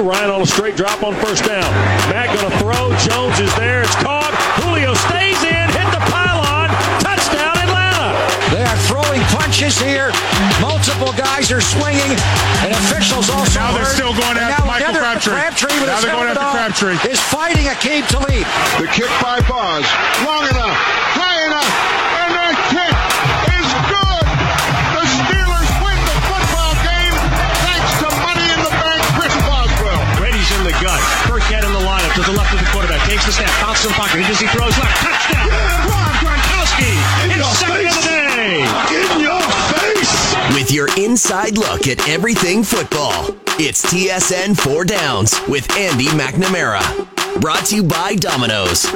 Ryan on a straight drop on first down. Matt going to throw. Jones is there. It's caught. Julio stays in. Hit the pylon. Touchdown, Atlanta. They are throwing punches here. Multiple guys are swinging, and officials also. Now they're still going And after now Michael another- Crabtree. Crabtree with Now his they're going helmet after Crabtree. Is fighting Aqib Talib. The kick by Boz. Long enough. High enough. Gun. Burkhead in the lineup to the left of the quarterback. Takes the snap. Bounces in the pocket. As he throws left. Touchdown. Rob Gronkowski. In His second of the day. In your face. With your inside look at everything football, it's TSN 4 Downs with Andy McNamara. Brought to you by Domino's.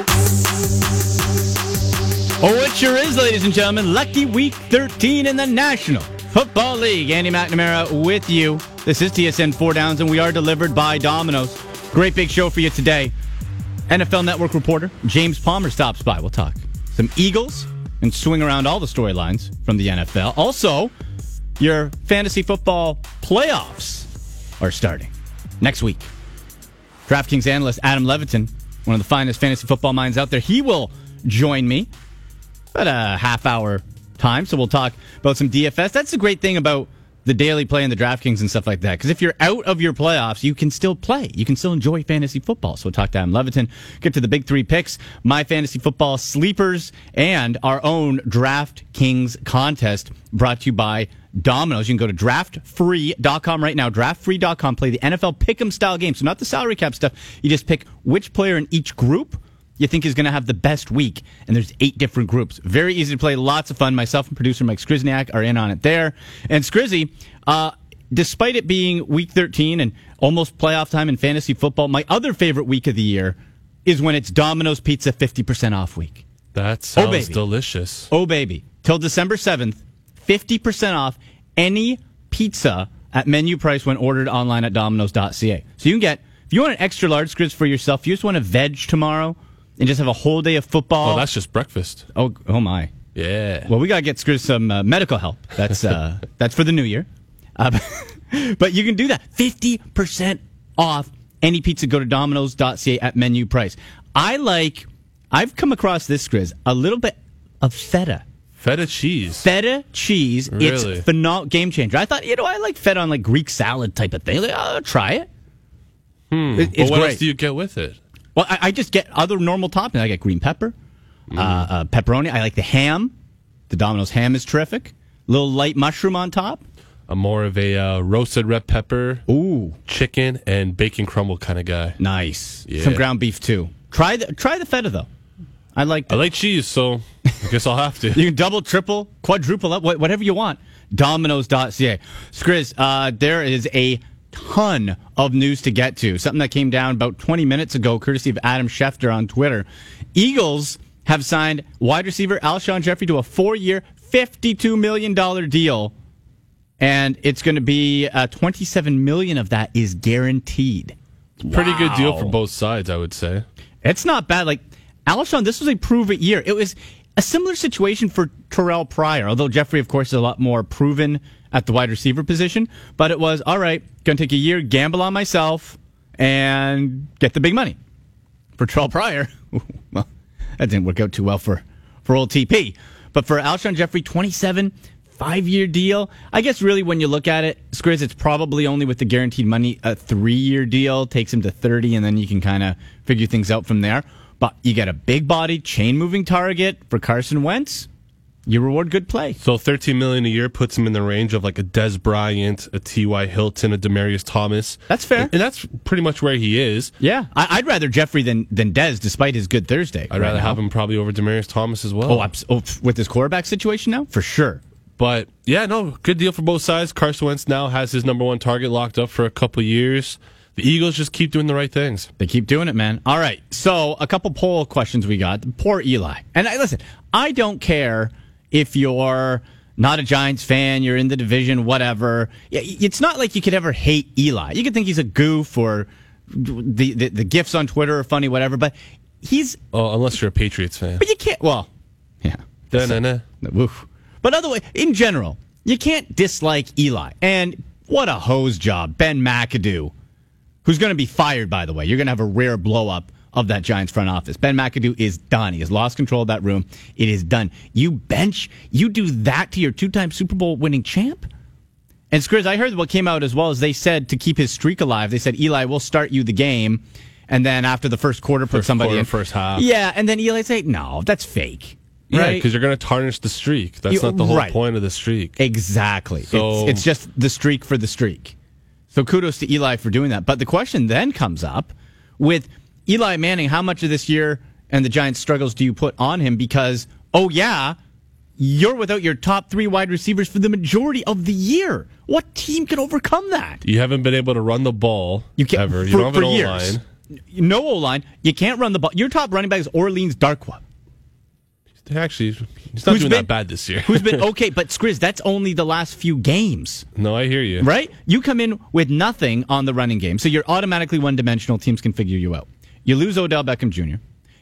Oh, it sure is, ladies and gentlemen. Lucky week 13 in the National Football League. Andy McNamara with you. This is TSN 4 Downs, and we are delivered by Domino's. Great big show for you today. NFL Network reporter James Palmer stops by. We'll talk some Eagles and swing around all the storylines from the NFL. Also, your fantasy football playoffs are starting next week. DraftKings analyst Adam Levitan, one of the finest fantasy football minds out there, he will join me about a half hour time. So we'll talk about some DFS. That's the great thing about the daily play and the DraftKings and stuff like that. Because if you're out of your playoffs, you can still play. You can still enjoy fantasy football. So we'll talk to Adam Levitan, get to the big three picks, my fantasy football sleepers, and our own DraftKings contest brought to you by Domino's. You can go to draftfree.com right now. Draftfree.com. Play the NFL pick'em style game. So not the salary cap stuff. You just pick which player in each group you think is going to have the best week. And there's eight different groups. Very easy to play. Lots of fun. Myself and producer Mike Skrizniak are in on it there. And Skrizzy, uh, despite it being week 13 and almost playoff time in fantasy football, my other favorite week of the year is when it's Domino's Pizza 50% off week. That sounds baby. delicious. Oh, baby. Till December 7th, 50% off any pizza at menu price when ordered online at domino's.ca. So you can get, if you want an extra large Skrizz for yourself, you just want a veg tomorrow and just have a whole day of football. Oh, that's just breakfast. Oh, oh my. Yeah. Well, we got to get Skrizz some uh, medical help. That's, uh, that's for the new year. Uh, but you can do that. 50% off any pizza. Go to domino's.ca at menu price. I like, I've come across this, Grizz, a little bit of feta. Feta cheese. Feta cheese. Really? It's phenomenal game changer. I thought, you know, I like feta on like Greek salad type of thing. Like, I'll try it. Hmm. It- But what great. else do you get with it? Well, I, I just get other normal toppings. I get green pepper, uh, uh, pepperoni. I like the ham. The Domino's ham is terrific. Little light mushroom on top. I'm more of a uh, roasted red pepper, ooh, chicken and bacon crumble kind of guy. Nice. Yeah. Some ground beef too. Try the try the feta though. I like. I like cheese, so I guess I'll have to. You can double, triple, quadruple up, whatever you want. Domino's.ca. Skriz, uh, there is a ton of news to get to. Something that came down about 20 minutes ago, courtesy of Adam Schefter on Twitter. Eagles have signed wide receiver Alshon Jeffery to a four year, $52 million deal. And it's going to be uh, 27 million of that is guaranteed. Pretty good deal for both sides, I would say. It's not bad. Like Alshon, this was a prove it year. It was a similar situation for Terrell Pryor, although Jeffery, of course, is a lot more proven at the wide receiver position. But it was all right. Going to take a year, gamble on myself, and get the big money. For Terrell Pryor, well, that didn't work out too well for for old TP. But for Alshon Jeffery, twenty seven. Five year deal. I guess really when you look at it, Skriz, it's probably only with the guaranteed money a three year deal takes him to 30, and then you can kind of figure things out from there. But you get a big body, chain moving target for Carson Wentz. You reward good play. So 13 million a year puts him in the range of like a Dez Bryant, a T.Y. Hilton, a Demaryius Thomas. That's fair. And, and that's pretty much where he is. Yeah, I, I'd rather Jeffery than than Dez, despite his good Thursday. I'd rather have him probably over Demaryius Thomas as well. Oh, oh, with this quarterback situation now, for sure. But yeah, no, good deal for both sides. Carson Wentz now has his number one target locked up for a couple years. The Eagles just keep doing the right things. They keep doing it, man. All right. So, a couple poll questions we got. Poor Eli. And I, listen, I don't care if you're not a Giants fan, you're in the division, whatever. It's not like you could ever hate Eli. You could think he's a goof or the, the, the gifs on Twitter are funny, whatever, but he's. Oh, unless you're a Patriots fan. But you can't. Well, yeah. Da-na-na. Woof. But other way, in general, you can't dislike Eli. And What a hose job. Ben McAdoo, who's going to be fired, by the way. You're going to have a rare blow up of that Giants front office. Ben McAdoo is done. He has lost control of that room. It is done. You bench, you do that to your two time Super Bowl winning champ? And Skriz, I heard what came out as well as they said to keep his streak alive. They said, Eli, we'll start you the game. And then after the first quarter, put First somebody quarter, in. first half. Yeah. And then Eli say, no, that's fake. Yeah, Right? because you're going to tarnish the streak. That's You- not the whole right. point of the streak. Exactly. So- it's, it's just the streak for the streak. So kudos to Eli for doing that. But the question then comes up with Eli Manning, how much of this year and the Giants' struggles do you put on him? Because, oh, yeah, you're without your top three wide receivers for the majority of the year. What team can overcome that? You haven't been able to run the ball You can't ever. You for, don't have an years. O-line. No O line. You can't run the ball. Your top running back is Orleans Darkwa. Actually, he's not Who's doing been- that bad this year. Who's been okay, but Skriz, that's only the last few games. no, I hear you. right? You come in with nothing on the running game, so you're automatically one dimensional. Teams can figure you out. You lose Odell Beckham Jr.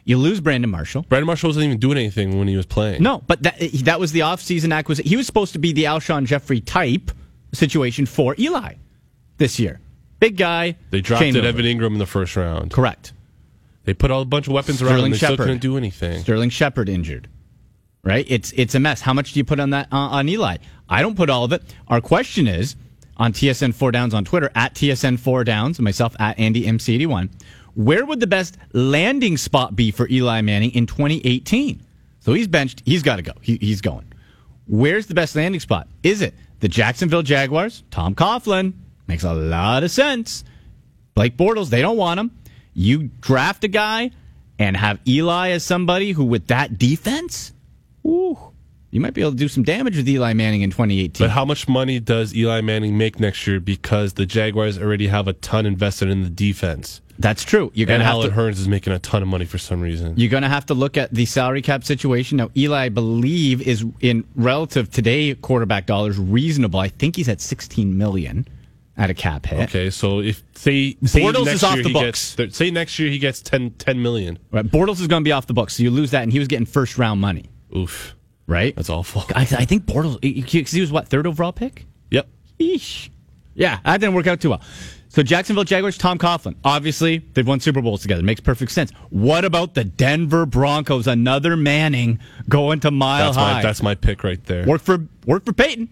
You lose Brandon Marshall. Brandon Marshall wasn't even doing anything when he was playing. No, but that that was the offseason acquisition. He was supposed to be the Alshon Jeffery type situation for Eli this year. Big guy. They drafted chain mover. Evan Engram in the first round. Correct. They put all a bunch of weapons around Sterling. They still Shepard. couldn't do anything. Sterling Shepard injured. Right? It's it's a mess. How much do you put on that uh, on Eli? I don't put all of it. Our question is on TSN four downs on Twitter at TSN four downs and myself at Andy MC eighty one. Where would the best landing spot be for Eli Manning in 2018? So he's benched. He's got to go. He, he's going. Where's the best landing spot? Is it the Jacksonville Jaguars? Tom Coughlin makes a lot of sense. Blake Bortles, they don't want him. You draft a guy and have Eli as somebody who, with that defense, ooh, you might be able to do some damage with Eli Manning in 2018. But how much money does Eli Manning make next year because the Jaguars already have a ton invested in the defense? That's true. You're And gonna have Allen to. Hurns is making a ton of money for some reason. You're going to have to look at the salary cap situation. Now, Eli, I believe, is in relative today quarterback dollars reasonable. I think he's at 16 million at a cap hit. Okay, so if say, say Bortles next is off the he books. gets say next year he gets 10, 10 million. Right. Bortles is going to be off the books, so you lose that, and he was getting first round money, Oof, right? that's awful. I, I think Bortles, because he was what third overall pick. Yep. Eesh. Yeah, that didn't work out too well. So Jacksonville Jaguars, Tom Coughlin. Obviously, they've won Super Bowls together. Makes perfect sense. What about the Denver Broncos? Another Manning going to Mile That's High. my that's my pick right there. work for work for Peyton.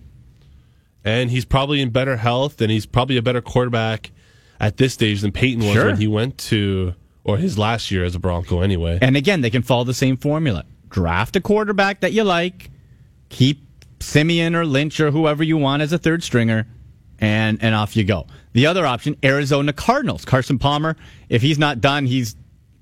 And he's probably in better health, and he's probably a better quarterback at this stage than Peyton was Sure. when he went to or his last year as a Bronco. Anyway, And again, they can follow the same formula. Draft a quarterback that you like, keep Siemian or Lynch or whoever you want as a third stringer, and and off you go. The other option, Arizona Cardinals. Carson Palmer, if he's not done, he's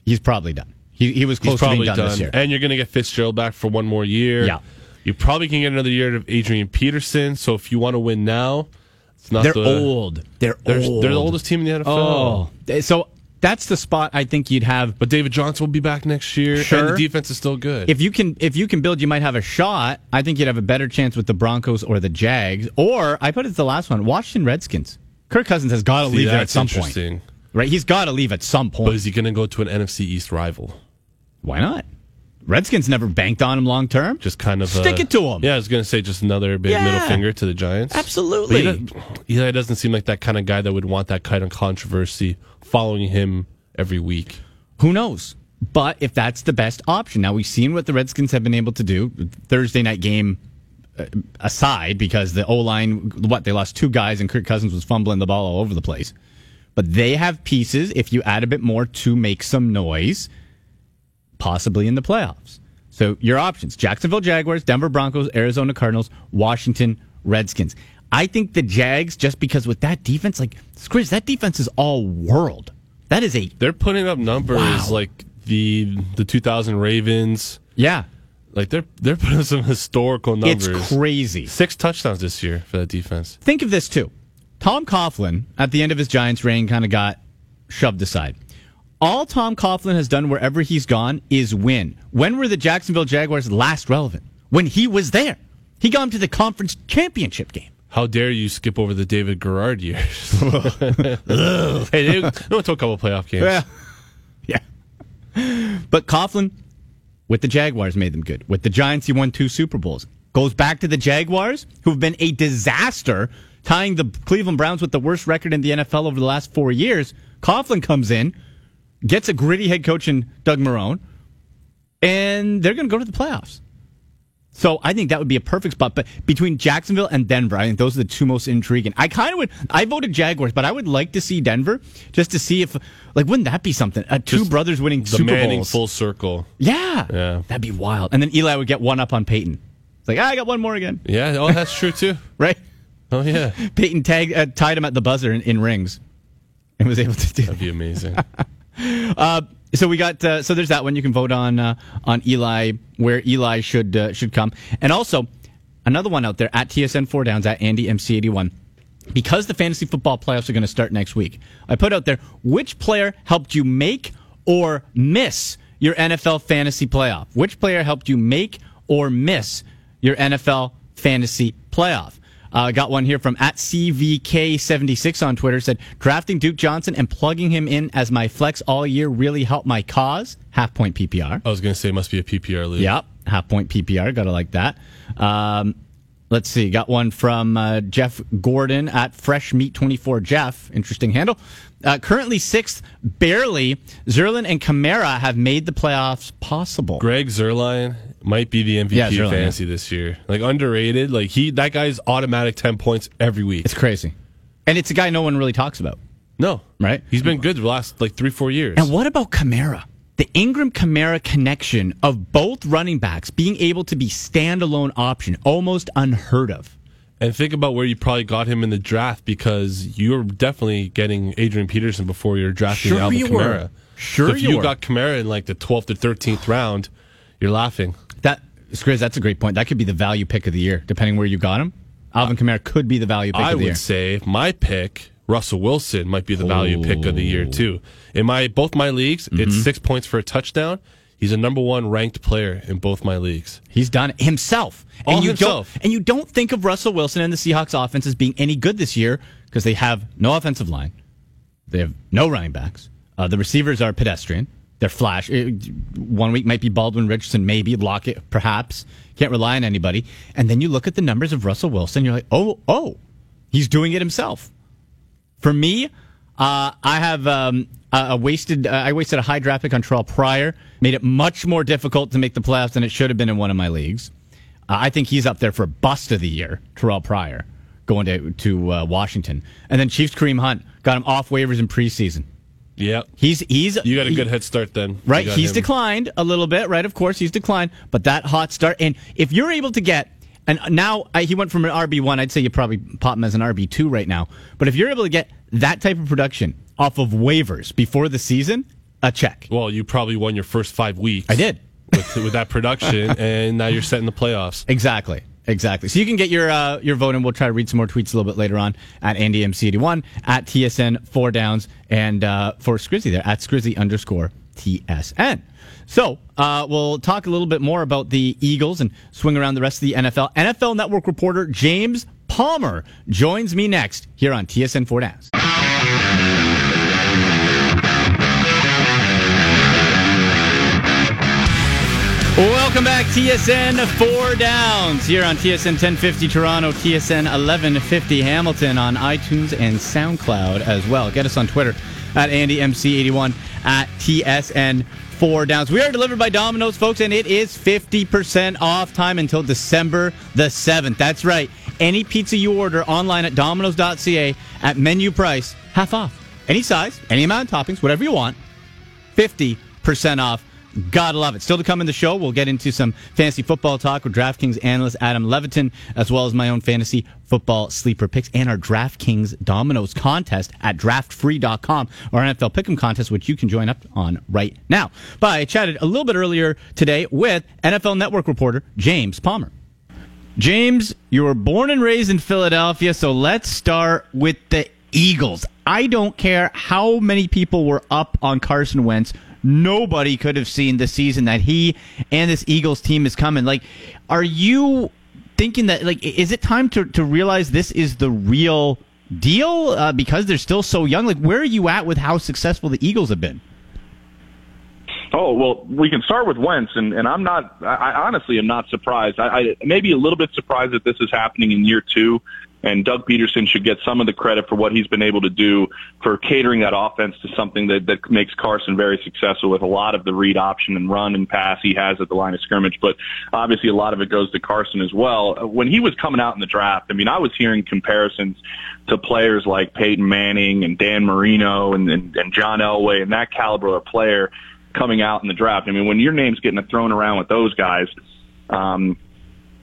he's probably done. He, he was close to being done, done. this year. And you're going to get Fitzgerald back for one more year. Yeah. You probably can get another year of Adrian Peterson. So if you want to win now, it's not They're the, old. They're They're, old. they're the oldest team in the NFL. Oh, so that's the spot I think you'd have. But David Johnson will be back next year, and Sure. the defense is still good. If you can, if you can build, you might have a shot. I think you'd have a better chance with the Broncos or the Jags. Or I put it as the last one, Washington Redskins. Kirk Cousins has got to leave there at some point, right? He's got to leave at some point. But is he going to go to an NFC East rival? Why not? Redskins never banked on him long term. Just kind of Stick uh, it to 'em. Yeah, I was going to say just another big Yeah. middle finger to the Giants. Absolutely. But he doesn't- Eli doesn't seem like that kind of guy that would want that kind of controversy following him every week. Who knows? But if that's the best option, now we've seen what the Redskins have been able to do. Thursday night game uh, aside, because the O line, what they lost two guys, and Kirk Cousins was fumbling the ball all over the place. But they have pieces. If you add a bit more to make some noise, possibly in the playoffs. So your options: Jacksonville Jaguars, Denver Broncos, Arizona Cardinals, Washington Redskins. I think the Jags, just because with that defense, like Skriz, that defense is all world. That is a They're putting up numbers Wow. like the the 2000 Ravens. yeah. Like they're they're putting some historical numbers. It's crazy. Six touchdowns this year for that defense. Think of this too. Tom Coughlin, at the end of his Giants reign, kind of got shoved aside. All Tom Coughlin has done wherever he's gone is win. When were the Jacksonville Jaguars last relevant? When he was there. He got him to the conference championship game. How dare you skip over the David Garrard years? hey, they, went to a couple playoff games. Yeah. But Coughlin, with the Jaguars, made them good. With the Giants, he won two Super Bowls. Goes back to the Jaguars, who've been a disaster tying the Cleveland Browns with the worst record in the NFL over the last four years. Coughlin comes in, gets a gritty head coach in Doug Marrone, and they're going to go to the playoffs. So I think that would be a perfect spot. But between Jacksonville and Denver, I think those are the two most intriguing. I kind of would. I voted Jaguars, but I would like to see Denver just to see if, like, wouldn't that be something? Uh, two Just brothers winning The Super Manning Bowls. full circle. yeah, Yeah. that'd be wild. And then Eli would get one up on Peyton. It's like "Ah, I got one more again, Yeah, oh, that's true too. right? Oh yeah, Peyton tagged, uh, tied him at the buzzer in, in rings, and was able to do. that'd be amazing. Uh, so we got uh, so there's that one you can vote on uh, on Eli where Eli should uh, should come, and also another one out there at TSN four downs at Andy MC eighty one. Because the fantasy football playoffs are going to start next week, I put out there which player helped you make or miss your NFL fantasy playoff. Which player helped you make or miss your NFL fantasy playoff? Uh, got one here from at CVK76 on Twitter. Said drafting Duke Johnson and plugging him in as my flex all year really helped my cause. Half point PPR. I was gonna say it must be a PPR league. Yep, half point PPR. Gotta like that. Um, let's see. Got one from uh, Jeff Gordon at Fresh Meat 24. Jeff, interesting handle. Uh, currently sixth, barely. Zuerlein and Kamara have made the playoffs possible. Greg Zuerlein might be the MVP Yeah, of Zuerlein, fantasy this year. Like underrated. Like he, that guy's automatic ten points every week. It's crazy, and it's a guy no one really talks about. no, Right. He's been good the last like three, four years. And what about Kamara? The Ingram Kamara connection of both running backs being able to be standalone option, almost unheard of. And think about where you probably got him in the draft because you're definitely getting Adrian Peterson before you're drafting Sure Alvin you were. Kamara. Sure so if you you were. got Kamara in like the 12th or 13th round, you're laughing. That Skriz, that's a great point. That could be the value pick of the year, depending where you got him. Alvin Kamara could be the value pick I of the would year. say my pick, Russell Wilson, might be the value pick of the year too. In my both my leagues, Mm-hmm. it's six points for a touchdown. He's a number one ranked player in both my leagues. He's done it himself. All and you himself. don't and you don't think of Russell Wilson and the Seahawks offense as being any good this year because they have no offensive line. They have no running backs. Uh, the receivers are pedestrian. They're flash. Uh, One week might be Baldwin Richardson, maybe Lockett, perhaps. Can't rely on anybody. And then you look at the numbers of Russell Wilson. You're like, oh, oh, he's doing it himself. For me, uh, I have um, wasted. Uh, I wasted a high draft pick on Terrell Pryor. Made it much more difficult to make the playoffs than it should have been in one of my leagues. Uh, I think he's up there for bust of the year. Terrell Pryor going to to uh, Washington, and then Chiefs Kareem Hunt got him off waivers in preseason. Yeah, He's he's You got a good head start then. Right, he's him. declined a little bit, right? Of course, he's declined, but that hot start, and if you're able to get, and now I, he went from an RB one, I'd say you probably pop him as an RB two right now. But if you're able to get that type of production off of waivers before the season, a check. Well, you probably won your first five weeks. I did with, with that production, and now you're set in the playoffs. exactly. Exactly. So you can get your uh, your vote, and we'll try to read some more tweets a little bit later on at AndyMC81, at TSN Four Downs, and uh, for Scrizzy there at Scrizzy underscore TSN. So uh, we'll talk a little bit more about the Eagles and swing around the rest of the NFL. NFL Network reporter James Palmer joins me next here on TSN Four Downs. Welcome back, TSN Four Downs here on TSN 1050 Toronto, TSN 1150 Hamilton on iTunes and SoundCloud as well. Get us on Twitter at AndyMC81 at TSN Four Downs. We are delivered by Domino's, folks, and it is 50% off time until December the 7th. That's right. Any pizza you order online at Domino's.ca at menu price, half off. Any size, any amount of toppings, whatever you want. 50% off. Gotta love it. Still to come in the show, we'll get into some fantasy football talk with DraftKings analyst Adam Levitan, as well as my own fantasy football sleeper picks and our DraftKings Dominoes contest at draftfree.com, our NFL Pick'em contest, which you can join up on right now. But I chatted a little bit earlier today with NFL Network reporter James Palmer. James, you were born and raised in Philadelphia, so let's start with the Eagles. I don't care how many people were up on Carson Wentz. Nobody could have seen the season that he and this Eagles team is coming. Like, are you thinking that, like, is it time to, to realize this is the real deal uh, because they're still so young? Like, where are you at with how successful the Eagles have been? Oh well, we can start with Wentz, and, and I'm not. I, I honestly am not surprised. I, I maybe a little bit surprised that this is happening in year two. And Doug Pederson should get some of the credit for what he's been able to do for catering that offense to something that, that makes Carson very successful with a lot of the read option and run and pass he has at the line of scrimmage. But obviously a lot of it goes to Carson as well. When he was coming out in the draft, I mean, I was hearing comparisons to players like Peyton Manning and Dan Marino and, and, and John Elway and that caliber of player coming out in the draft. I mean, when your name's getting thrown around with those guys, um,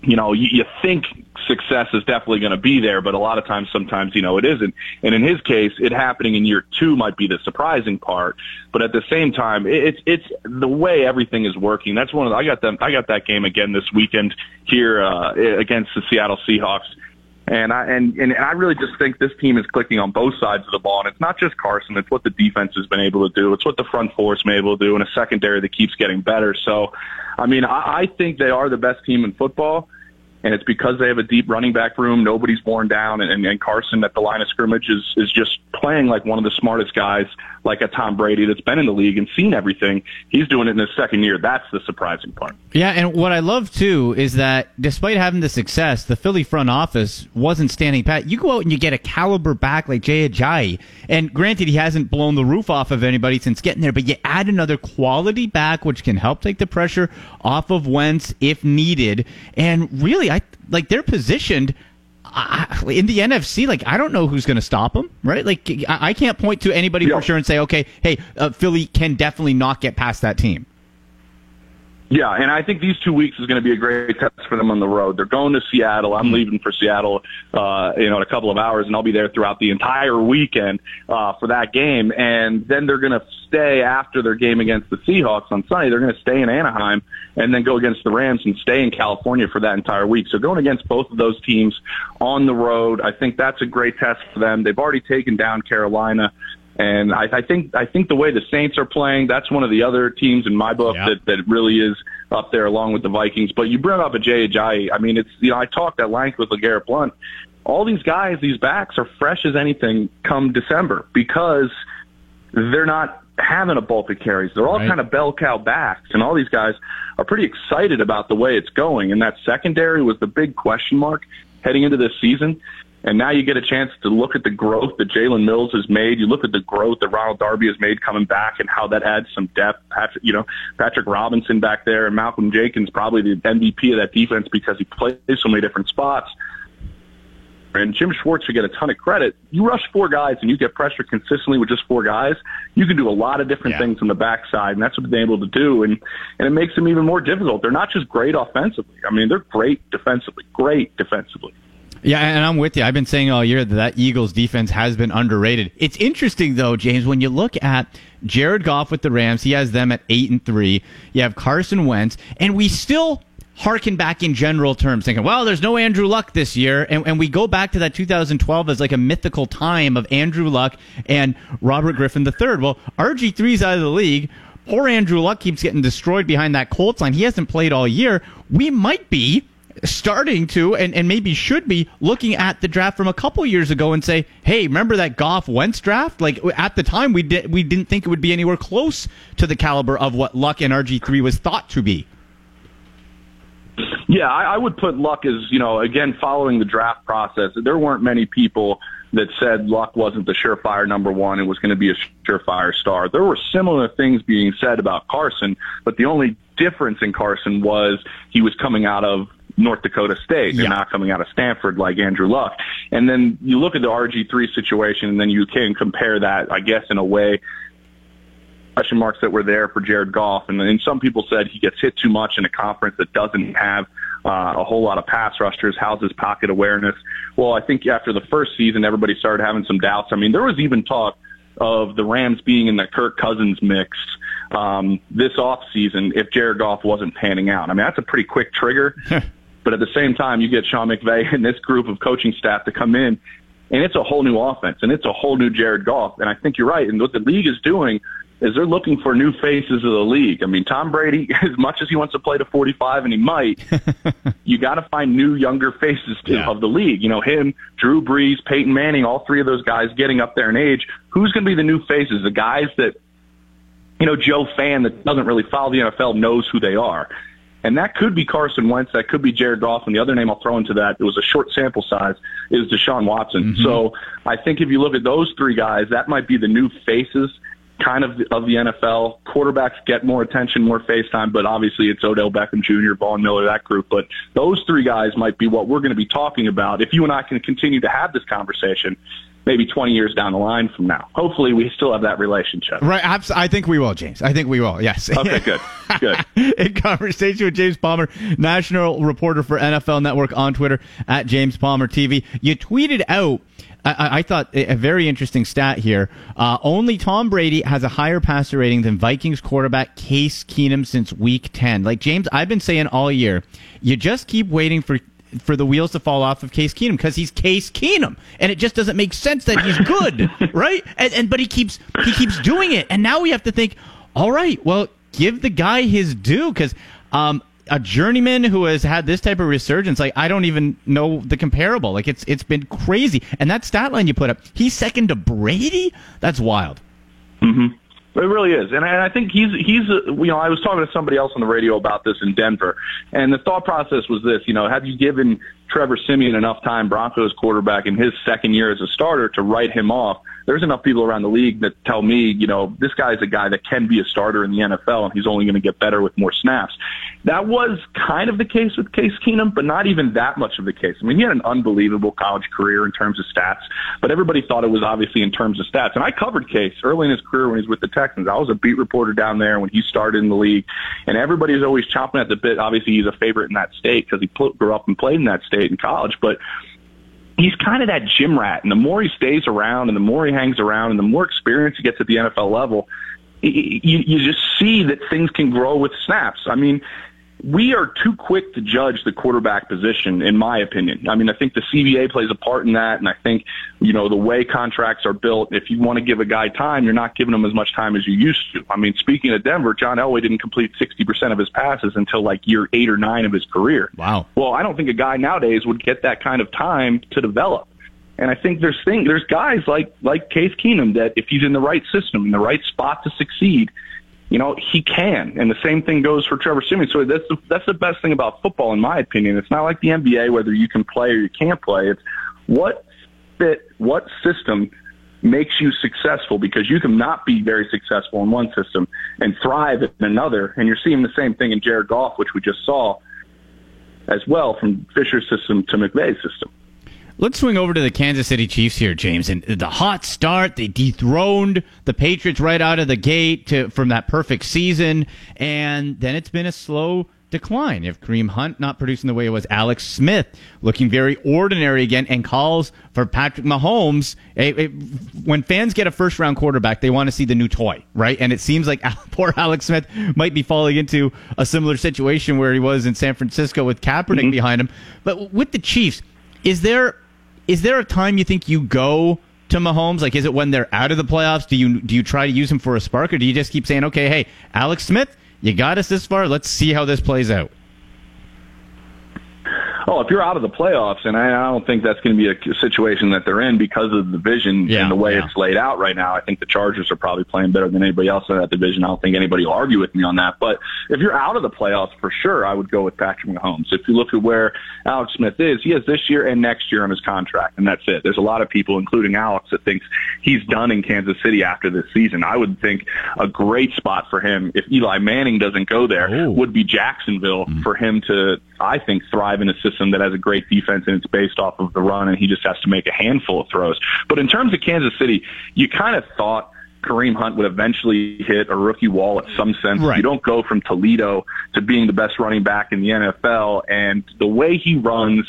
you know, you, you think success is definitely going to be there, but a lot of times, sometimes, you know, it isn't. And in his case, it happening in year two might be the surprising part. But at the same time, it's it's the way everything is working. That's one of the, I got them. I got that game again this weekend here uh, against the Seattle Seahawks. And I and, and I really just think this team is clicking on both sides of the ball, and it's not just Carson. It's what the defense has been able to do. It's what the front four's been able to do, and a secondary that keeps getting better. So, I mean, I, I think they are the best team in football and it's because they have a deep running back room. Nobody's worn down, and, and Carson at the line of scrimmage is is just playing like one of the smartest guys, like a Tom Brady that's been in the league and seen everything. He's doing it in his second year. That's the surprising part. Yeah, and what I love too is that despite having the success, the Philly front office wasn't standing pat. You go out and you get a caliber back like Jay Ajayi, and granted he hasn't blown the roof off of anybody since getting there, but you add another quality back which can help take the pressure off of Wentz if needed, and really. I like they're positioned I, in the NFC. Like I don't know who's going to stop them, right? Like I, I can't point to anybody yeah. for sure and say, okay, hey, uh, Philly can definitely not get past that team. Yeah, and I think these two weeks is going to be a great test for them on the road. They're going to Seattle. I'm mm-hmm. leaving for Seattle, uh, you know, in a couple of hours, and I'll be there throughout the entire weekend uh, for that game. And then they're going to stay after their game against the Seahawks on Sunday. They're going to stay in Anaheim and then go against the Rams and stay in California for that entire week. So going against both of those teams on the road, I think that's a great test for them. They've already taken down Carolina. And I, I think I think the way the Saints are playing, that's one of the other teams in my book yeah. that that really is up there along with the Vikings. But you brought up a Jay Ajayi. I mean, it's you know I talked at length with LeGarrette Blount. All these guys, these backs are fresh as anything come December because they're not having a bulk of carries. They're all right. kind of bell cow backs, and all these guys are pretty excited about the way it's going. And that secondary was the big question mark heading into this season. And now you get a chance to look at the growth that Jalen Mills has made. You look at the growth that Ronald Darby has made coming back and how that adds some depth. Patrick, you know, Patrick Robinson back there and Malcolm Jenkins probably the MVP of that defense because he plays so many different spots. And Jim Schwartz should get a ton of credit. You rush four guys and you get pressure consistently with just four guys. You can do a lot of different yeah. things on the backside, and that's what they're able to do. And and it makes them even more difficult. They're not just great offensively. I mean, they're great defensively. Great defensively. Yeah, and I'm with you. I've been saying all year that that Eagles defense has been underrated. It's interesting though, James, when you look at Jared Goff with the Rams, he has them at eight and three. You have Carson Wentz, and we still harken back in general terms, thinking, well, there's no Andrew Luck this year. And, and we go back to that 2012 as like a mythical time of Andrew Luck and Robert Griffin III. Well, RG3's out of the league. Poor Andrew Luck keeps getting destroyed behind that Colts line. He hasn't played all year. We might be starting to and, and maybe should be looking at the draft from a couple years ago and say, hey, remember that Goff Wentz draft? Like at the time, we did we didn't think it would be anywhere close to the caliber of what Luck and RG three was thought to be. Yeah, I, I would put Luck as you know again following the draft process. There weren't many people that said Luck wasn't the surefire number one and was going to be a surefire star. There were similar things being said about Carson, but the only difference in Carson was he was coming out of North Dakota State. They're not coming out of Stanford like Andrew Luck. And then you look at the RG3 situation and then you can compare that, I guess, in a way, question marks that were there for Jared Goff. And then some people said he gets hit too much in a conference that doesn't have uh, a whole lot of pass rushers. How's his pocket awareness? Well, I think after the first season, everybody started having some doubts. I mean, there was even talk of the Rams being in the Kirk Cousins mix um, this off season if Jared Goff wasn't panning out. I mean, that's a pretty quick trigger. But at the same time, you get Sean McVay and this group of coaching staff to come in, and it's a whole new offense, and it's a whole new Jared Goff. And I think you're right. And what the league is doing is they're looking for new faces of the league. I mean, Tom Brady, as much as he wants to play to 45, and he might, you got to find new, younger faces to, yeah. of the league. You know, him, Drew Brees, Peyton Manning, all three of those guys getting up there in age. Who's going to be the new faces? The guys that, you know, Joe Fan that doesn't really follow the NFL knows who they are. And that could be Carson Wentz. That could be Jared Goff. And the other name I'll throw into that, it was a short sample size, is Deshaun Watson. Mm-hmm. So I think if you look at those three guys, that might be the new faces kind of of the NFL. Quarterbacks get more attention, more face time, but obviously it's Odell Beckham Jr., Von Miller, that group. But those three guys might be what we're going to be talking about if you and I can continue to have this conversation maybe 20 years down the line from now. Hopefully, we still have that relationship. Right. I think we will, James. I think we will. Yes. Okay, good. Good. In conversation with James Palmer, national reporter for NFL Network on Twitter at James Palmer TV. You tweeted out. I, I thought a very interesting stat here. Uh, only Tom Brady has a higher passer rating than Vikings quarterback Case Keenum since Week 10. Like James, I've been saying all year, you just keep waiting for for the wheels to fall off of Case Keenum because he's Case Keenum, and it just doesn't make sense that he's good, right? And, and but he keeps he keeps doing it, and now we have to think, all right, well, give the guy his due because um, a journeyman who has had this type of resurgence, like I don't even know the comparable. Like it's it's been crazy, and that stat line you put up, he's second to Brady. That's wild. Mm-hmm. It really is, and I think he's he's a, you know I was talking to somebody else on the radio about this in Denver, and the thought process was this: you know, have you given Trevor Siemian enough time, Broncos quarterback, in his second year as a starter to write him off? there's enough people around the league that tell me, you know, this guy's a guy that can be a starter in the NFL and he's only going to get better with more snaps. That was kind of the case with Case Keenum, but not even that much of the case. I mean, he had an unbelievable college career in terms of stats, but everybody thought it was obviously in terms of stats. And I covered Case early in his career when he was with the Texans. I was a beat reporter down there when he started in the league, and everybody was always chomping at the bit. Obviously, he's a favorite in that state because he grew up and played in that state in college, but he's kind of that gym rat. And the more he stays around and the more he hangs around and the more experience he gets at the NFL level, you, you just see that things can grow with snaps. I mean, we are too quick to judge the quarterback position, in my opinion. I mean, I think the CBA plays a part in that, and I think, you know, the way contracts are built, if you want to give a guy time, you're not giving him as much time as you used to. I mean, speaking of Denver, John Elway didn't complete 60% of his passes until like year eight or nine of his career. Wow. Well, I don't think a guy nowadays would get that kind of time to develop. And I think there's thing there's guys like like Case Keenum that if he's in the right system, in the right spot to succeed, you know, he can. And the same thing goes for Trevor Siemian. So that's the, that's the best thing about football, in my opinion. It's not like the NBA, whether you can play or you can't play. It's what fit, what system makes you successful because you can not be very successful in one system and thrive in another. And you're seeing the same thing in Jared Goff, which we just saw as well from Fisher's system to McVay's system. Let's swing over to the Kansas City Chiefs here, James. And the hot start, they dethroned the Patriots right out of the gate to, from that perfect season. And then it's been a slow decline. You have Kareem Hunt not producing the way it was. Alex Smith looking very ordinary again and calls for Patrick Mahomes. It, it, when fans get a first round quarterback, they want to see the new toy, right? And it seems like poor Alex Smith might be falling into a similar situation where he was in San Francisco with Kaepernick mm-hmm. behind him. But with the Chiefs, is there is there a time you think you go to Mahomes? Like, is it when they're out of the playoffs? Do you do you try to use him for a spark, or do you just keep saying, okay, hey, Alex Smith, you got us this far. Let's see how this plays out. Oh, if you're out of the playoffs, and I, I don't think that's going to be a situation that they're in because of the division yeah, and the way yeah. it's laid out right now. I think the Chargers are probably playing better than anybody else in that division. I don't think anybody will argue with me on that. But if you're out of the playoffs, for sure, I would go with Patrick Mahomes. If you look at where Alex Smith is, he has this year and next year on his contract, and that's it. There's a lot of people, including Alex, that thinks he's done in Kansas City after this season. I would think a great spot for him, if Eli Manning doesn't go there, Ooh. would be Jacksonville mm-hmm. for him to, I think, thrive in a system that has a great defense and it's based off of the run and he just has to make a handful of throws. But in terms of Kansas City, you kind of thought Kareem Hunt would eventually hit a rookie wall at some sense. Right. You don't go from Toledo to being the best running back in the NFL. And the way he runs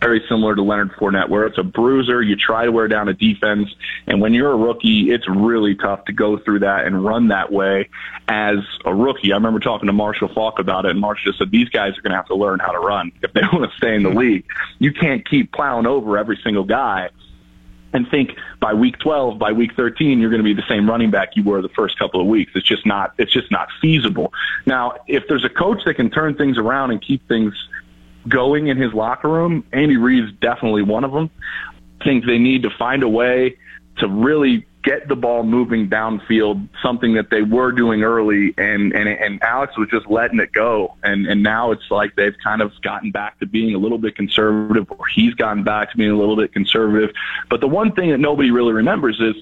very similar to Leonard Fournette, where it's a bruiser. You try to wear down a defense, and when you're a rookie, it's really tough to go through that and run that way as a rookie. I remember talking to Marshall Faulk about it, and Marshall just said these guys are going to have to learn how to run if they want to stay in the mm-hmm. league. You can't keep plowing over every single guy and think by week 12, by week 13, you're going to be the same running back you were the first couple of weeks. It's just not, it's just not feasible. Now, if there's a coach that can turn things around and keep things going in his locker room. Andy Reid's definitely one of them. I think they need to find a way to really get the ball moving downfield, something that they were doing early, and and and Alex was just letting it go, and and now it's like they've kind of gotten back to being a little bit conservative, or he's gotten back to being a little bit conservative. But the one thing that nobody really remembers is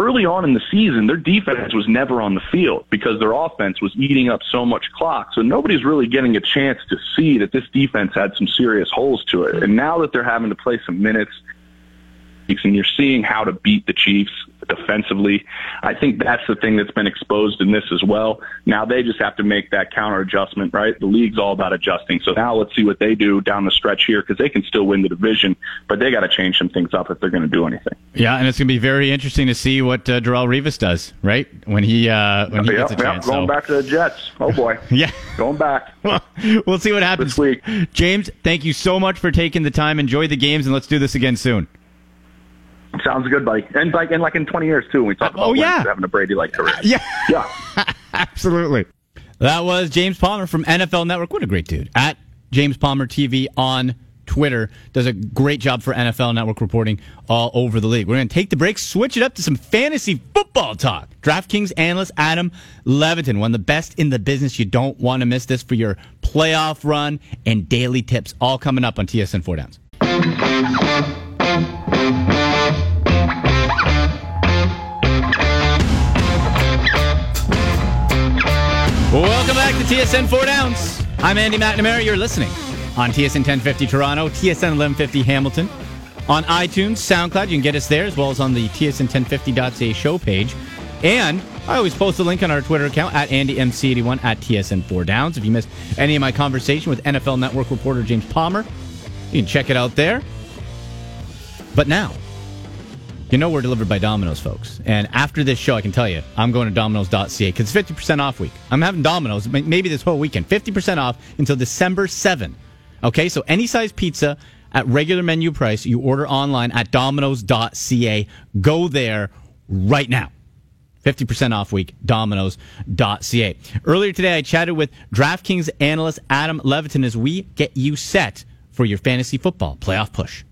early on in the season, their defense was never on the field because their offense was eating up so much clock. So nobody's really getting a chance to see that this defense had some serious holes to it. And now that they're having to play some minutes, and you're seeing how to beat the Chiefs defensively. I think that's the thing that's been exposed in this as well. Now they just have to make that counter adjustment, right? The league's all about adjusting. So now let's see what they do down the stretch here because they can still win the division, but they got to change some things up if they're going to do anything. Yeah, and it's going to be very interesting to see what uh, Darrelle Revis does, right? When he uh, when he yep, gets a chance. Going so. back to the Jets. Oh boy. yeah, going back. Well, we'll see what happens this week. James, thank you so much for taking the time. Enjoy the games, and let's do this again soon. Sounds good, buddy. And like, and like in 20 years too, when we talk about oh, yeah. having a Brady like career. Yeah, yeah, absolutely. That was James Palmer from NFL Network. What a great dude! At James Palmer TV on Twitter does a great job for NFL Network reporting all over the league. We're going to take the break, switch it up to some fantasy football talk. DraftKings analyst Adam Levitan, one of the best in the business. You don't want to miss this for your playoff run and daily tips. All coming up on TSN Four Downs. Welcome back to TSN Four Downs. I'm Andy McNamara. You're listening on TSN 1050 Toronto, TSN 1150 Hamilton, on iTunes, SoundCloud. You can get us there as well as on the TSN1050.ca show page. And I always post a link on our Twitter account at AndyMC81 at TSN 4 Downs. If you missed any of my conversation with NFL Network reporter James Palmer, you can check it out there. But now, you know we're delivered by Domino's, folks. And after this show, I can tell you, I'm going to Domino's.ca because it's 50% off week. I'm having Domino's maybe this whole weekend, 50% off until December 7. Okay, so any size pizza at regular menu price, you order online at Domino's.ca. Go there right now. 50% off week, Domino's.ca. Earlier today, I chatted with DraftKings analyst Adam Levitan as we get you set for your fantasy football playoff push.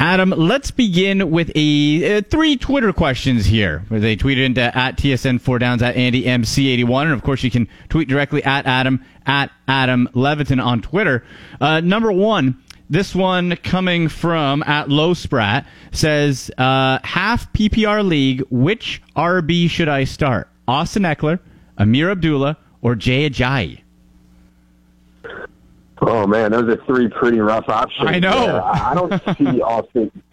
Adam, let's begin with a uh, three Twitter questions here. They tweeted into at TSN four downs at Andy MC81, and of course you can tweet directly at Adam at Adam Levitan on Twitter. Uh, number one, this one coming from at Low Sprat says uh, half PPR league. Which RB should I start? Austin Ekeler, Ameer Abdullah, or Jay Ajayi? Oh man, those are three pretty rough options. I know. there. I don't see Austin.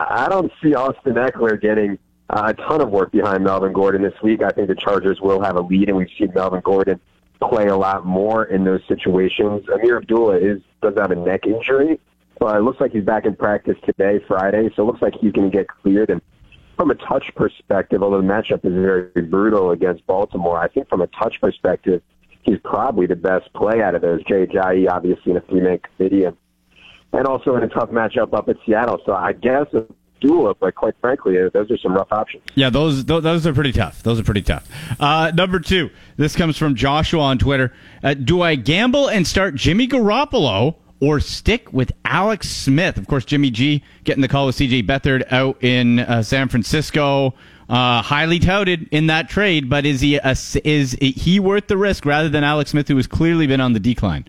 I don't see Austin Ekeler getting a ton of work behind Melvin Gordon this week. I think the Chargers will have a lead, and we've seen Melvin Gordon play a lot more in those situations. Ameer Abdullah is does have a neck injury, but it looks like he's back in practice today, Friday. So it looks like he's going to get cleared. And from a touch perspective, although the matchup is very brutal against Baltimore, I think from a touch perspective he's probably the best play out of those. Jay Ajayi, obviously, in a three-man committee, and, and also in a tough matchup up at Seattle. So I guess a duel, but quite frankly, uh, those are some rough options. Yeah, those those, those are pretty tough. Those are pretty tough. Uh, number two, this comes from Joshua on Twitter. Uh, do I gamble and start Jimmy Garoppolo? Or stick with Alex Smith. Of course, Jimmy G getting the call with CJ Beathard out in uh, San Francisco. Uh, highly touted in that trade, but is he a, is he worth the risk rather than Alex Smith, who has clearly been on the decline?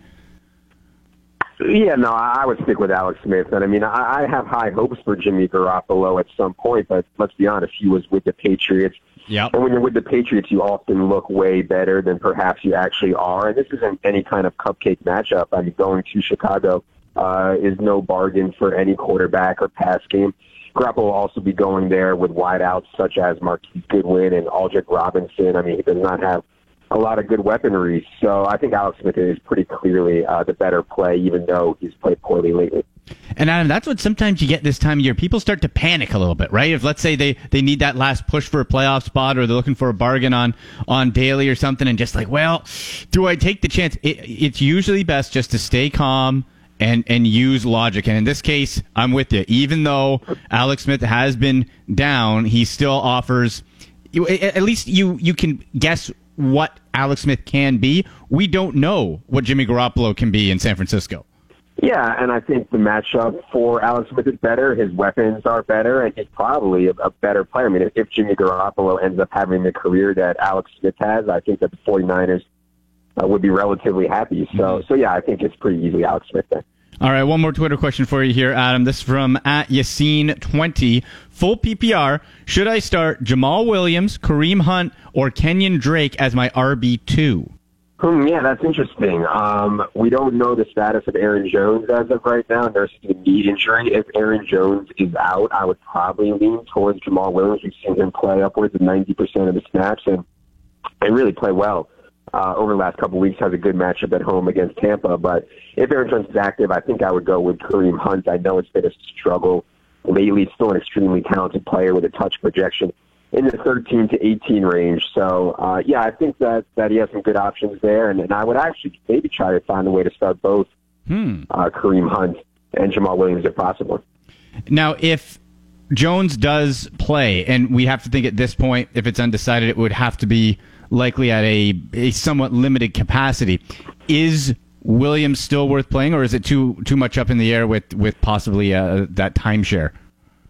Yeah, no, I would stick with Alex Smith. And I mean, I, have high hopes for Jimmy Garoppolo at some point, but let's be honest, he was with the Patriots. Yeah. And when you're with the Patriots, you often look way better than perhaps you actually are. And this isn't any kind of cupcake matchup. I mean, going to Chicago uh, is no bargain for any quarterback or pass game. Garoppolo will also be going there with wideouts such as Marquise Goodwin and Aldrick Robinson. I mean, he does not have a lot of good weaponry. So I think Alex Smith is pretty clearly uh, the better play, even though he's played poorly lately. And Adam, that's what sometimes you get this time of year. People start to panic a little bit, right? If let's say they, they need that last push for a playoff spot or they're looking for a bargain on, on daily or something and just like, well, do I take the chance? It, it's usually best just to stay calm and, and use logic. And in this case, I'm with you. Even though Alex Smith has been down, he still offers, at least you, you can guess what Alex Smith can be. We don't know what Jimmy Garoppolo can be in San Francisco. Yeah, and I think the matchup for Alex Smith is better. His weapons are better, and he's probably a, a better player. I mean, if, if Jimmy Garoppolo ends up having the career that Alex Smith has, I think that the 49ers uh, would be relatively happy. So, so yeah, I think it's pretty easily Alex Smith there. All right, one more Twitter question for you here, Adam. This is from at Yassine20. Full PPR. Should I start Jamaal Williams, Kareem Hunt, or Kenyan Drake as my RB2? Hmm, yeah, that's interesting. Um, we don't know the status of Aaron Jones as of right now. There's a knee injury. If Aaron Jones is out, I would probably lean towards Jamaal Williams. We've seen him play upwards of 90% of the snaps and, and really play well uh, over the last couple of weeks. Has a good matchup at home against Tampa. But if Aaron Jones is active, I think I would go with Kareem Hunt. I know it's been a struggle lately. He's still an extremely talented player with a touch projection in the 13 to 18 range. So, uh, yeah, I think that, that he has some good options there. And, and I would actually maybe try to find a way to start both Hmm. uh, Kareem Hunt and Jamaal Williams if possible. Now, if Jones does play, and we have to think at this point, if it's undecided, it would have to be likely at a, a somewhat limited capacity. Is Williams still worth playing, or is it too too much up in the air with with possibly uh, that timeshare?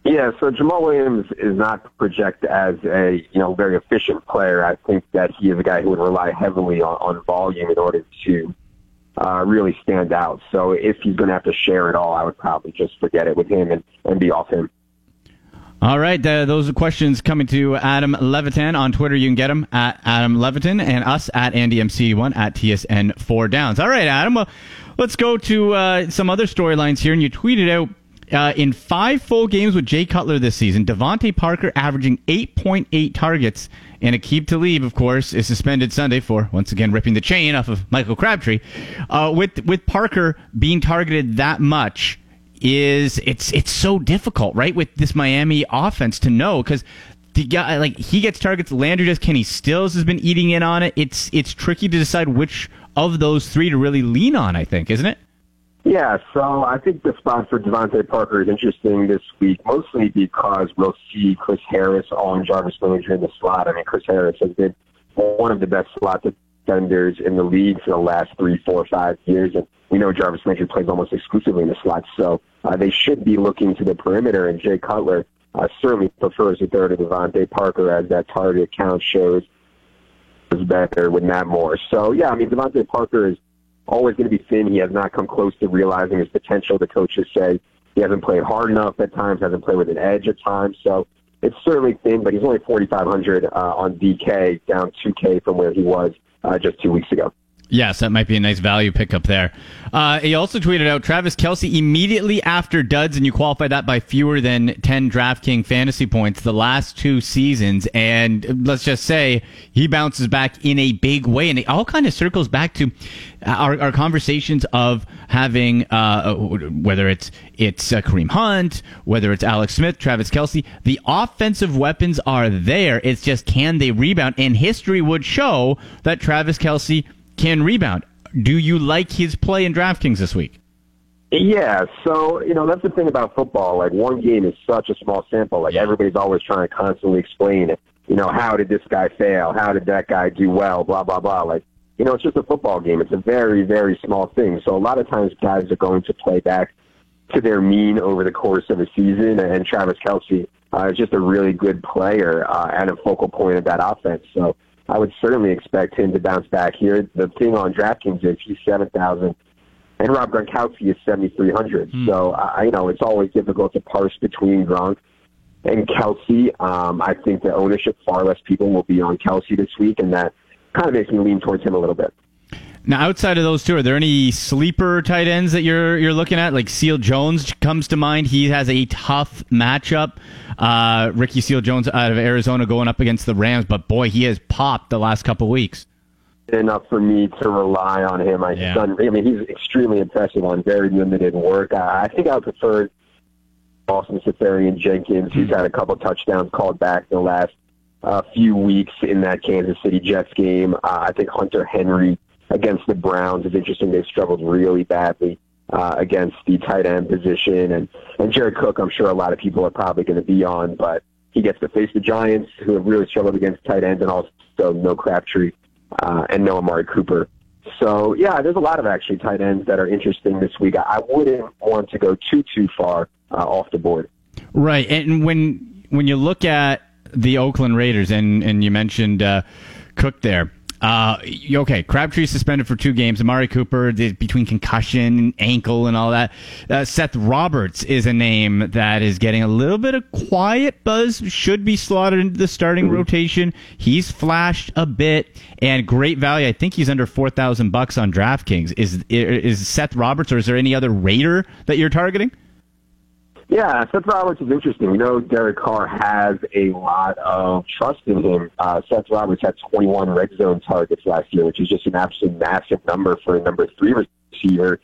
Yeah, so Jamaal Williams is not projected as a you know very efficient player. I think that he is a guy who would rely heavily on, on volume in order to uh, really stand out. So if he's going to have to share it all, I would probably just forget it with him and, and be off him. All right, uh, those are questions coming to Adam Levitan on Twitter. You can get him at Adam Levitan and us at AndyMC1 at TSN4 Downs. All right, Adam, well, let's go to uh, some other storylines here. And you tweeted out uh, in five full games with Jay Cutler this season, DeVante Parker averaging 8.8 targets, and Aqib Talib, of course, is suspended Sunday for once again ripping the chain off of Michael Crabtree. Uh, with with Parker being targeted that much, is it's it's so difficult, right, with this Miami offense to know because the guy like he gets targets, Landry does, Kenny Stills has been eating in on it. It's it's tricky to decide which of those three to really lean on. I think, isn't it? Yeah, so I think the spot for DeVante Parker is interesting this week, mostly because we'll see Chris Harris on Jarvis Landry in the slot. I mean, Chris Harris has been one of the best slot defenders in the league for the last three, four, five years, and we know Jarvis Landry plays almost exclusively in the slot, so uh, they should be looking to the perimeter, and Jay Cutler uh, certainly prefers to throw to DeVante Parker as that target count shows is better with Matt Moore. So, yeah, I mean, DeVante Parker is always going to be thin. He has not come close to realizing his potential. The coaches say he hasn't played hard enough at times, hasn't played with an edge at times. So it's certainly thin, but he's only 4,500 uh, on DK, down 2K from where he was uh, just two weeks ago. Yes, that might be a nice value pickup there. Uh, he also tweeted out Travis Kelce immediately after duds, and you qualify that by fewer than 10 DraftKings fantasy points the last two seasons. And let's just say he bounces back in a big way. And it all kind of circles back to our, our conversations of having, uh, whether it's, it's uh, Kareem Hunt, whether it's Alex Smith, Travis Kelce, the offensive weapons are there. It's just can they rebound? And history would show that Travis Kelce can rebound. Do you like his play in DraftKings this week? Yeah, so you know that's the thing about football. Like one game is such a small sample. Like everybody's always trying to constantly explain it. You know, how did this guy fail? How did that guy do well? Blah blah blah. Like you know, it's just a football game. It's a very very small thing. So a lot of times guys are going to play back to their mean over the course of a season. And Travis Kelce uh, is just a really good player uh, and a focal point of that offense. So I would certainly expect him to bounce back here. The thing on DraftKings is he's seven thousand, and Rob Gronkowski is seventy three hundred. Hmm. So I, you know it's always difficult to parse between Gronk and Kelce. Um, I think the ownership far less people will be on Kelce this week, and that kind of makes me lean towards him a little bit. Now, outside of those two, are there any sleeper tight ends that you're you're looking at? Like Seals-Jones comes to mind. He has a tough matchup. Uh, Ricky Seals-Jones out of Arizona going up against the Rams, but boy, he has popped the last couple weeks. Enough for me to rely on him. I, Yeah. done, I mean, he's extremely impressive on very limited work. I, I think I would prefer Austin Seferian-Jenkins, who's had a couple touchdowns called back in the last uh, few weeks in that Kansas City Jets game. Uh, I think Hunter Henry against the Browns is interesting. They've struggled really badly uh, against the tight end position, and and Jared Cook, I'm sure a lot of people are probably going to be on, but he gets to face the Giants, who have really struggled against tight ends, and also no Crabtree uh, and no Amari Cooper So yeah, there's a lot of actually tight ends that are interesting this week. I wouldn't want to go too too far uh, off the board. Right, and when when you look at the Oakland Raiders, and and you mentioned uh, Cook there. Uh, okay, Crabtree suspended for two games. Amari Cooper the, between concussion, ankle, and all that. Uh, Seth Roberts is a name that is getting a little bit of quiet buzz. Should be slotted into the starting rotation. He's flashed a bit and great value. I think he's under four thousand bucks on DraftKings. Is is Seth Roberts, or is there any other Raider that you're targeting? Yeah, Seth Roberts is interesting. We know Derek Carr has a lot of trust in him. Uh, Seth Roberts had 21 red zone targets last year, which is just an absolute massive number for a number three receiver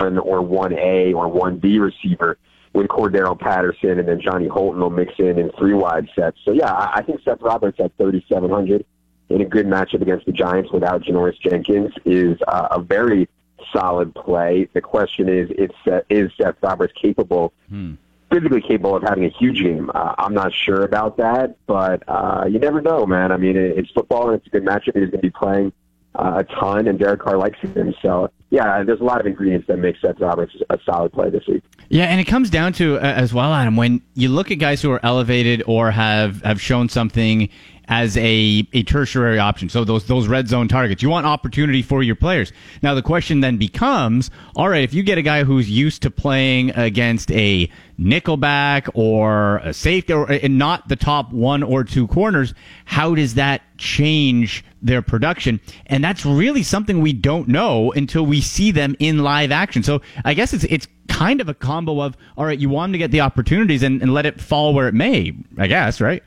or 1A or 1B receiver with Cordarrelle Patterson and then Johnny Holton will mix in in three wide sets. So, yeah, I think Seth Roberts at 3,700 in a good matchup against the Giants without Janoris Jenkins is uh, a very solid play. The question is, is Seth, is Seth Roberts capable, hmm. physically capable of having a huge game? Uh, I'm not sure about that, but uh, you never know, man. I mean, it, it's football and it's a good matchup. He's going to be playing uh, a ton, and Derek Carr likes him. So, yeah, there's a lot of ingredients that make Seth Roberts a solid play this week. Yeah, and it comes down to uh, as well, Adam, when you look at guys who are elevated or have have shown something as a, a tertiary option. So those those red zone targets. You want opportunity for your players. Now the question then becomes, all right, if you get a guy who's used to playing against a nickelback or a safety or not the top one or two corners, how does that change their production? And that's really something we don't know until we see them in live action. So I guess it's it's kind of a combo of all right, you want them to get the opportunities and, and let it fall where it may, I guess, right?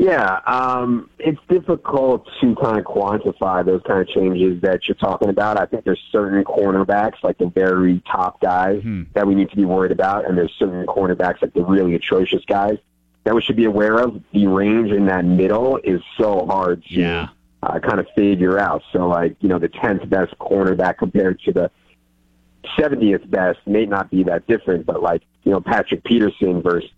Yeah, um, it's difficult to kind of quantify those kind of changes that you're talking about. I think there's certain cornerbacks, like the very top guys, hmm. that we need to be worried about, and there's certain cornerbacks, like the really atrocious guys, that we should be aware of. The range in that middle is so hard to yeah. uh, kind of figure out. So, like, you know, the 10th best cornerback compared to the 70th best may not be that different, but like, you know, Patrick Peterson versus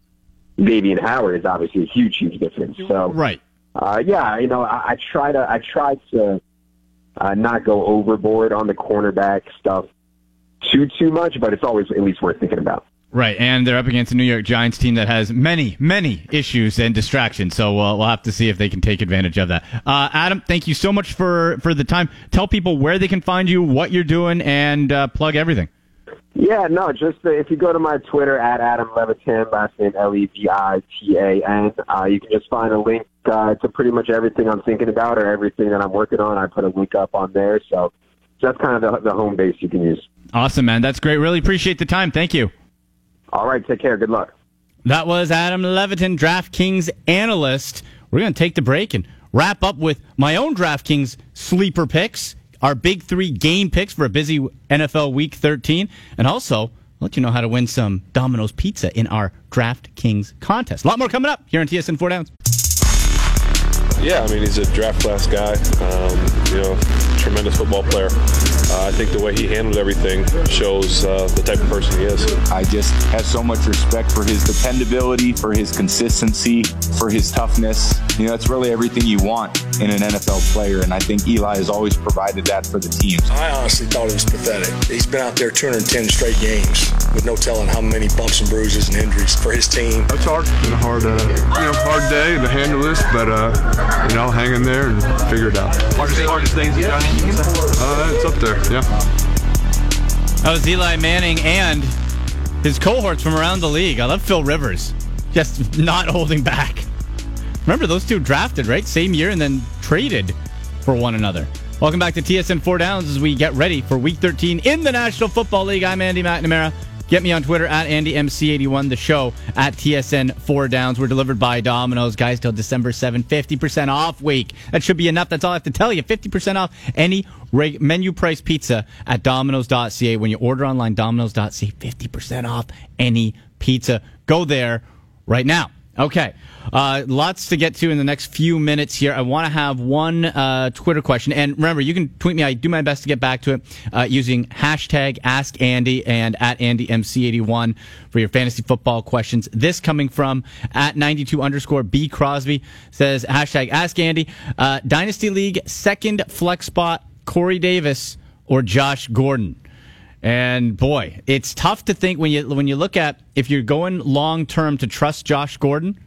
Xavien Howard is obviously a huge, huge difference. So right, uh, yeah, you know, I, I try to I try to uh, not go overboard on the cornerback stuff too too much, but it's always at least worth thinking about. Right, and they're up against a New York Giants team that has many, many issues and distractions. So uh, we'll have to see if they can take advantage of that. Uh, Adam, thank you so much for for the time. Tell people where they can find you, what you're doing, and uh, plug everything. Yeah, no, just uh, if you go to my Twitter at Adam Levitan, last name L E V I T A N, uh, you can just find a link uh, to pretty much everything I'm thinking about or everything that I'm working on. I put a link up on there, so that's kind of the, the home base you can use. Awesome, man. That's great. Really appreciate the time. Thank you. All right, take care. Good luck. That was Adam Levitan, DraftKings analyst. We're going to take the break and wrap up with my own DraftKings sleeper picks our big three game picks for a busy NFL Week 13, and also I'll let you know how to win some Domino's Pizza in our DraftKings contest. A lot more coming up here on TSN Four Downs. Yeah, I mean he's a draft class guy. Um, you know, tremendous football player. Uh, I think the way he handled everything shows uh, the type of person he is. I just have so much respect for his dependability, for his consistency, for his toughness. You know, that's really everything you want in an NFL player, and I think Eli has always provided that for the teams. I honestly thought it was pathetic. He's been out there 210 straight games with no telling how many bumps and bruises and injuries for his team. It's hard. It's been a hard, uh, you know, hard day to handle this, but uh, you know, hang in there and figure it out. Hardest, hardest things you've done? Uh, it's up there. Yeah. That was Eli Manning and his cohorts from around the league. I love Phil Rivers, just not holding back. Remember those two drafted right same year and then traded for one another. Welcome back to TSN Four Downs as we get ready for Week 13 in the National Football League. I'm Andy McNamara. Get me on Twitter at AndyMC81, the show at TSN 4 Downs. We're delivered by Domino's. Guys, till December 7, 50% off week. That should be enough. That's all I have to tell you. 50% off any menu price pizza at Domino's.ca. When you order online, Domino's.ca, 50% off any pizza. Go there right now. Okay. Uh, lots to get to in the next few minutes here. I want to have one uh, Twitter question. And remember, you can tweet me. I do my best to get back to it uh, using hashtag Ask Andy and at AndyMC81 for your fantasy football questions. This coming from at 92 underscore B Crosby says hashtag Ask Andy. Uh, Dynasty League second flex spot Corey Davis or Josh Gordon. And boy, it's tough to think when you when you look at if you're going long term to trust Josh Gordon.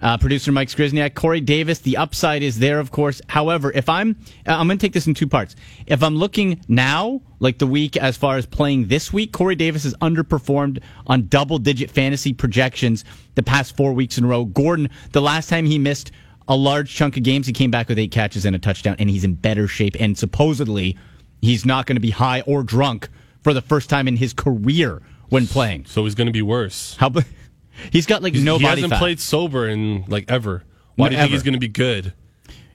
Uh, producer Mike Skrizniak, Corey Davis. The upside is there, of course. However, if I'm, uh, I'm going to take this in two parts. If I'm looking now, like the week as far as playing this week, Corey Davis has underperformed on double-digit fantasy projections the past four weeks in a row. Gordon, the last time he missed a large chunk of games, he came back with eight catches and a touchdown, and he's in better shape. And supposedly, he's not going to be high or drunk for the first time in his career when playing. So he's going to be worse. How? He's got like He's- no he hasn't fat. played sober in like ever. Why No, do you think he's going to be good?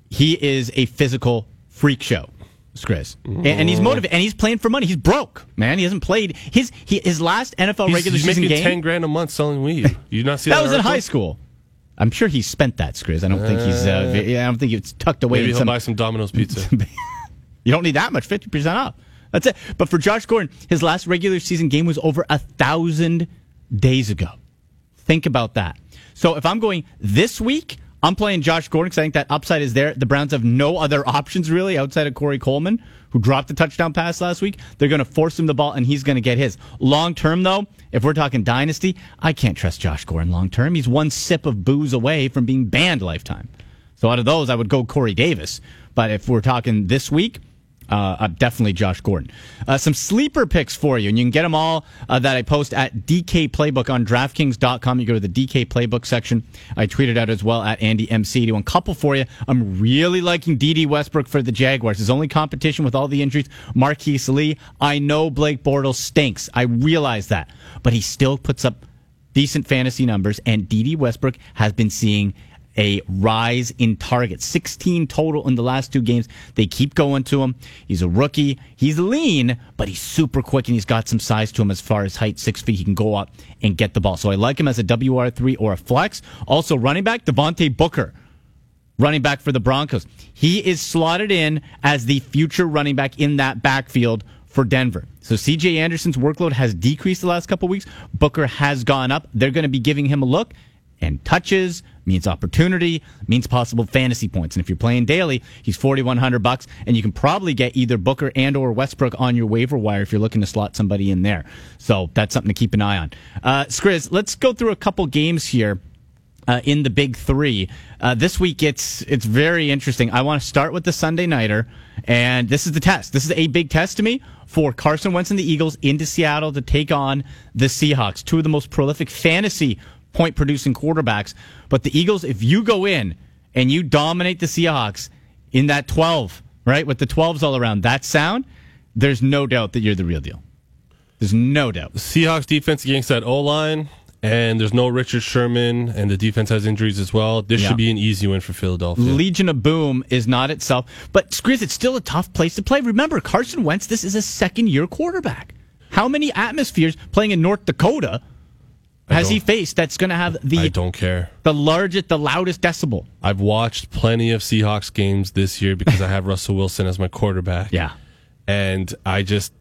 He is a physical freak show, Skriz. And, and he's motivated, and he's playing for money. He's broke, man. He hasn't played his he, his last NFL He's, regular he's season making game. ten grand a month selling weed. You not see that? that was in high school. I'm sure he spent that, Skriz. I don't think he's. Uh, Uh, I don't think it's tucked away. Maybe he'll some, buy some Domino's pizza. You don't need that much, 50% off. That's it. But for Josh Gordon, his last regular season game was over a thousand days ago. Think about that. So if I'm going this week, I'm playing Josh Gordon because I think that upside is there. The Browns have no other options really outside of Corey Coleman, who dropped the touchdown pass last week. They're going to force him the ball, and he's going to get his. Long term, though, if we're talking dynasty, I can't trust Josh Gordon long term. He's one sip of booze away from being banned lifetime. So out of those, I would go Corey Davis. But if we're talking this week, uh, uh, definitely Josh Gordon. Uh, some sleeper picks for you, and you can get them all uh, that I post at DK Playbook on DraftKings.com. You go to the DK Playbook section. I tweeted out as well at Andy MC. A couple for you. I'm really liking Dede Westbrook for the Jaguars. His only competition with all the injuries, Marquise Lee. I know Blake Bortles stinks. I realize that, but he still puts up decent fantasy numbers, and Dede Westbrook has been seeing a rise in targets. 16 total in the last two games. They keep going to him. He's a rookie. He's lean, but he's super quick and he's got some size to him as far as height, six feet. He can go up and get the ball. So I like him as a WR3 or a flex. Also, running back, Devontae Booker running back for the Broncos. He is slotted in as the future running back in that backfield for Denver. So CJ Anderson's workload has decreased the last couple weeks. Booker has gone up. They're going to be giving him a look and touches means opportunity means possible fantasy points and if you're playing daily he's 4100 bucks and you can probably get either booker and or westbrook on your waiver wire if you're looking to slot somebody in there so that's something to keep an eye on uh skriz let's go through a couple games here uh, in the big three. Uh, this week, it's it's very interesting. I want to start with the Sunday nighter, and this is the test. This is a big test to me for Carson Wentz and the Eagles into Seattle to take on the Seahawks, two of the most prolific fantasy point producing quarterbacks. But the Eagles, if you go in and you dominate the Seahawks in that twelve, right, with the twelves all around, that sound, there's no doubt that you're the real deal. There's no doubt. The Seahawks defense against that O line, and there's no Richard Sherman, and the defense has injuries as well. This Yeah. should be an easy win for Philadelphia. Legion of Boom is not itself, but Skriz, it's still a tough place to play. Remember, Carson Wentz, this is a second year quarterback. How many atmospheres playing in North Dakota has he faced that's going to have the I don't care. the largest, the loudest decibel? I've watched plenty of Seahawks games this year because I have Russell Wilson as my quarterback. Yeah. And I just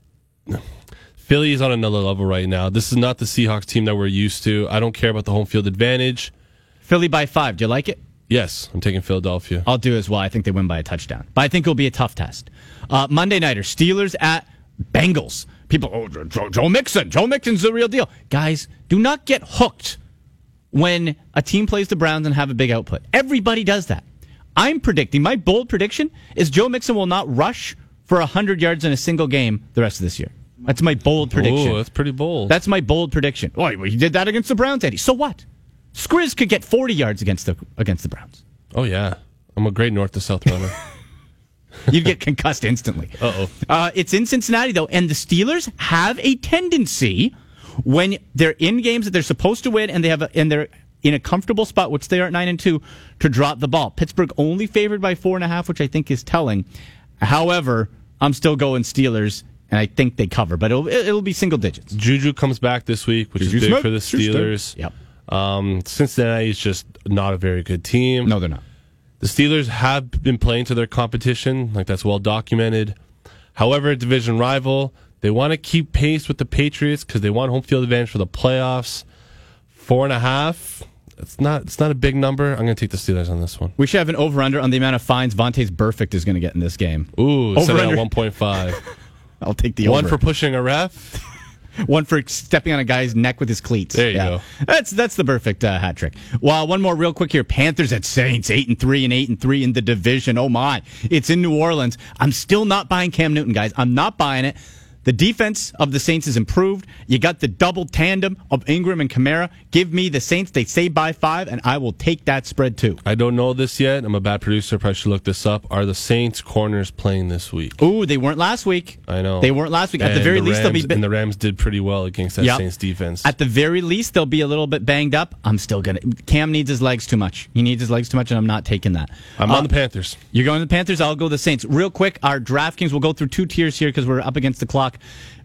Philly is on another level right now. This is not the Seahawks team that we're used to. I don't care about the home field advantage. Philly by five. Do you like it? Yes, I'm taking Philadelphia. I'll do as well. I think they win by a touchdown, but I think it'll be a tough test. Uh, Monday nighter, Steelers at Bengals. People, oh, Joe, Joe Mixon. Joe Mixon's the real deal. Guys, do not get hooked when a team plays the Browns and have a big output. Everybody does that. I'm predicting, my bold prediction is Joe Mixon will not rush for 100 yards in a single game the rest of this year. That's my bold prediction. Ooh, that's pretty bold. That's my bold prediction. Oh, he did that against the Browns, Eddie. So what? Skriz could get 40 yards against the against the Browns. Oh yeah, I'm a great north to south runner. You'd get concussed instantly. Uh-oh. Uh, it's in Cincinnati, though, and the Steelers have a tendency when they're in games that they're supposed to win and they have a, and they're in a comfortable spot, which they are at nine and two, to drop the ball. Pittsburgh only favored by four and a half, which I think is telling. However, I'm still going Steelers, and I think they cover, but it'll it'll be single digits. Juju comes back this week, which Juju is big Smith. for the. Steelers. Yep. Um, Cincinnati is just not a very good team. No, they're not. The Steelers have been playing to their competition, like that's well documented. However, a division rival, they want to keep pace with the Patriots because they want home field advantage for the playoffs. Four and a half. it's not it's not a big number. I'm going to take the Steelers on this one. We should have an over under on the amount of fines Vontaze Burfict is going to get in this game. Ooh, Over set under. at 1.5. I'll take the one over. for pushing a ref. One for stepping on a guy's neck with his cleats. There you go. That's that's the perfect uh, hat trick. Well, one more real quick here. Panthers at Saints, eight and three and eight and three in the division. Oh my! It's in New Orleans. I'm still not buying Cam Newton, guys. I'm not buying it. The defense of the Saints is improved. You got the double tandem of Ingram and Kamara. Give me the Saints. They say by five, and I will take that spread too. I don't know this yet. I'm a bad producer. Probably should look this up. Are the Saints corners playing this week? Ooh, they weren't last week. I know They weren't last week. At the very least, they'll Rams- be- And the Rams did pretty well against that Yep. Saints defense. At the very least, they'll be a little bit banged up. I'm still gonna. Cam needs his legs too much. He needs his legs too much, and I'm not taking that. I'm Uh, on the Panthers. You're going to the Panthers. I'll go the Saints. Real quick, our DraftKings. We'll go through two tiers here because we're up against the clock.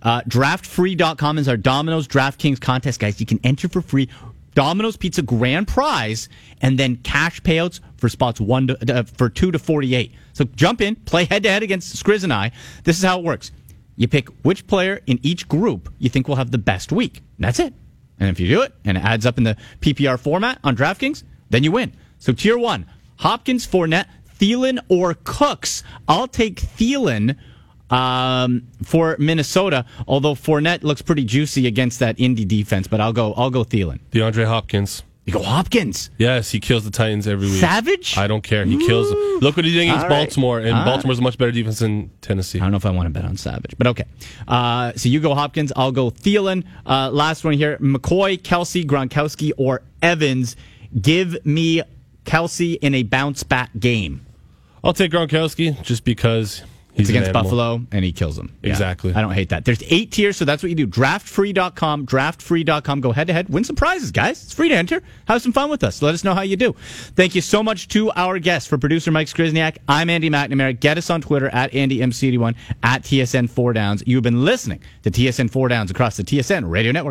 Uh, draftfree.com is our Domino's DraftKings contest, guys. You can enter for free. Domino's Pizza grand prize, and then cash payouts for spots one to, uh, for two to forty-eight. So jump in, play head to head against Skriz and I. This is how it works. You pick which player in each group you think will have the best week. And that's it. And if you do it and it adds up in the PPR format on DraftKings, then you win. So tier one, Hopkins, Fournette, Thielen, or Cooks. I'll take Thielen um, for Minnesota, although Fournette looks pretty juicy against that Indy defense, but I'll go I'll go Thielen. DeAndre Hopkins. You go Hopkins. Yes, he kills the Titans every week. Savage? I don't care. He kills them. Look what he did against right. Baltimore, and All. Baltimore's a much better defense than Tennessee. I don't know if I want to bet on Savage, but okay. Uh, so you go Hopkins, I'll go Thielen. Uh, last one here: McCoy, Kelce, Gronkowski, or Evans. Give me Kelce in a bounce back game. I'll take Gronkowski just because he's It's against animal. Buffalo, and he kills them. Yeah. Exactly. I don't hate that. There's eight tiers, so that's what you do. Draftfree.com, draftfree.com. Go head to head, win some prizes, guys. It's free to enter. Have some fun with us. Let us know how you do. Thank you so much to our guests. For producer Mike Skrizniak, I'm Andy McNamara. Get us on Twitter at AndyMC81 at TSN 4 Downs. You've been listening to TSN 4 Downs across the TSN Radio Network.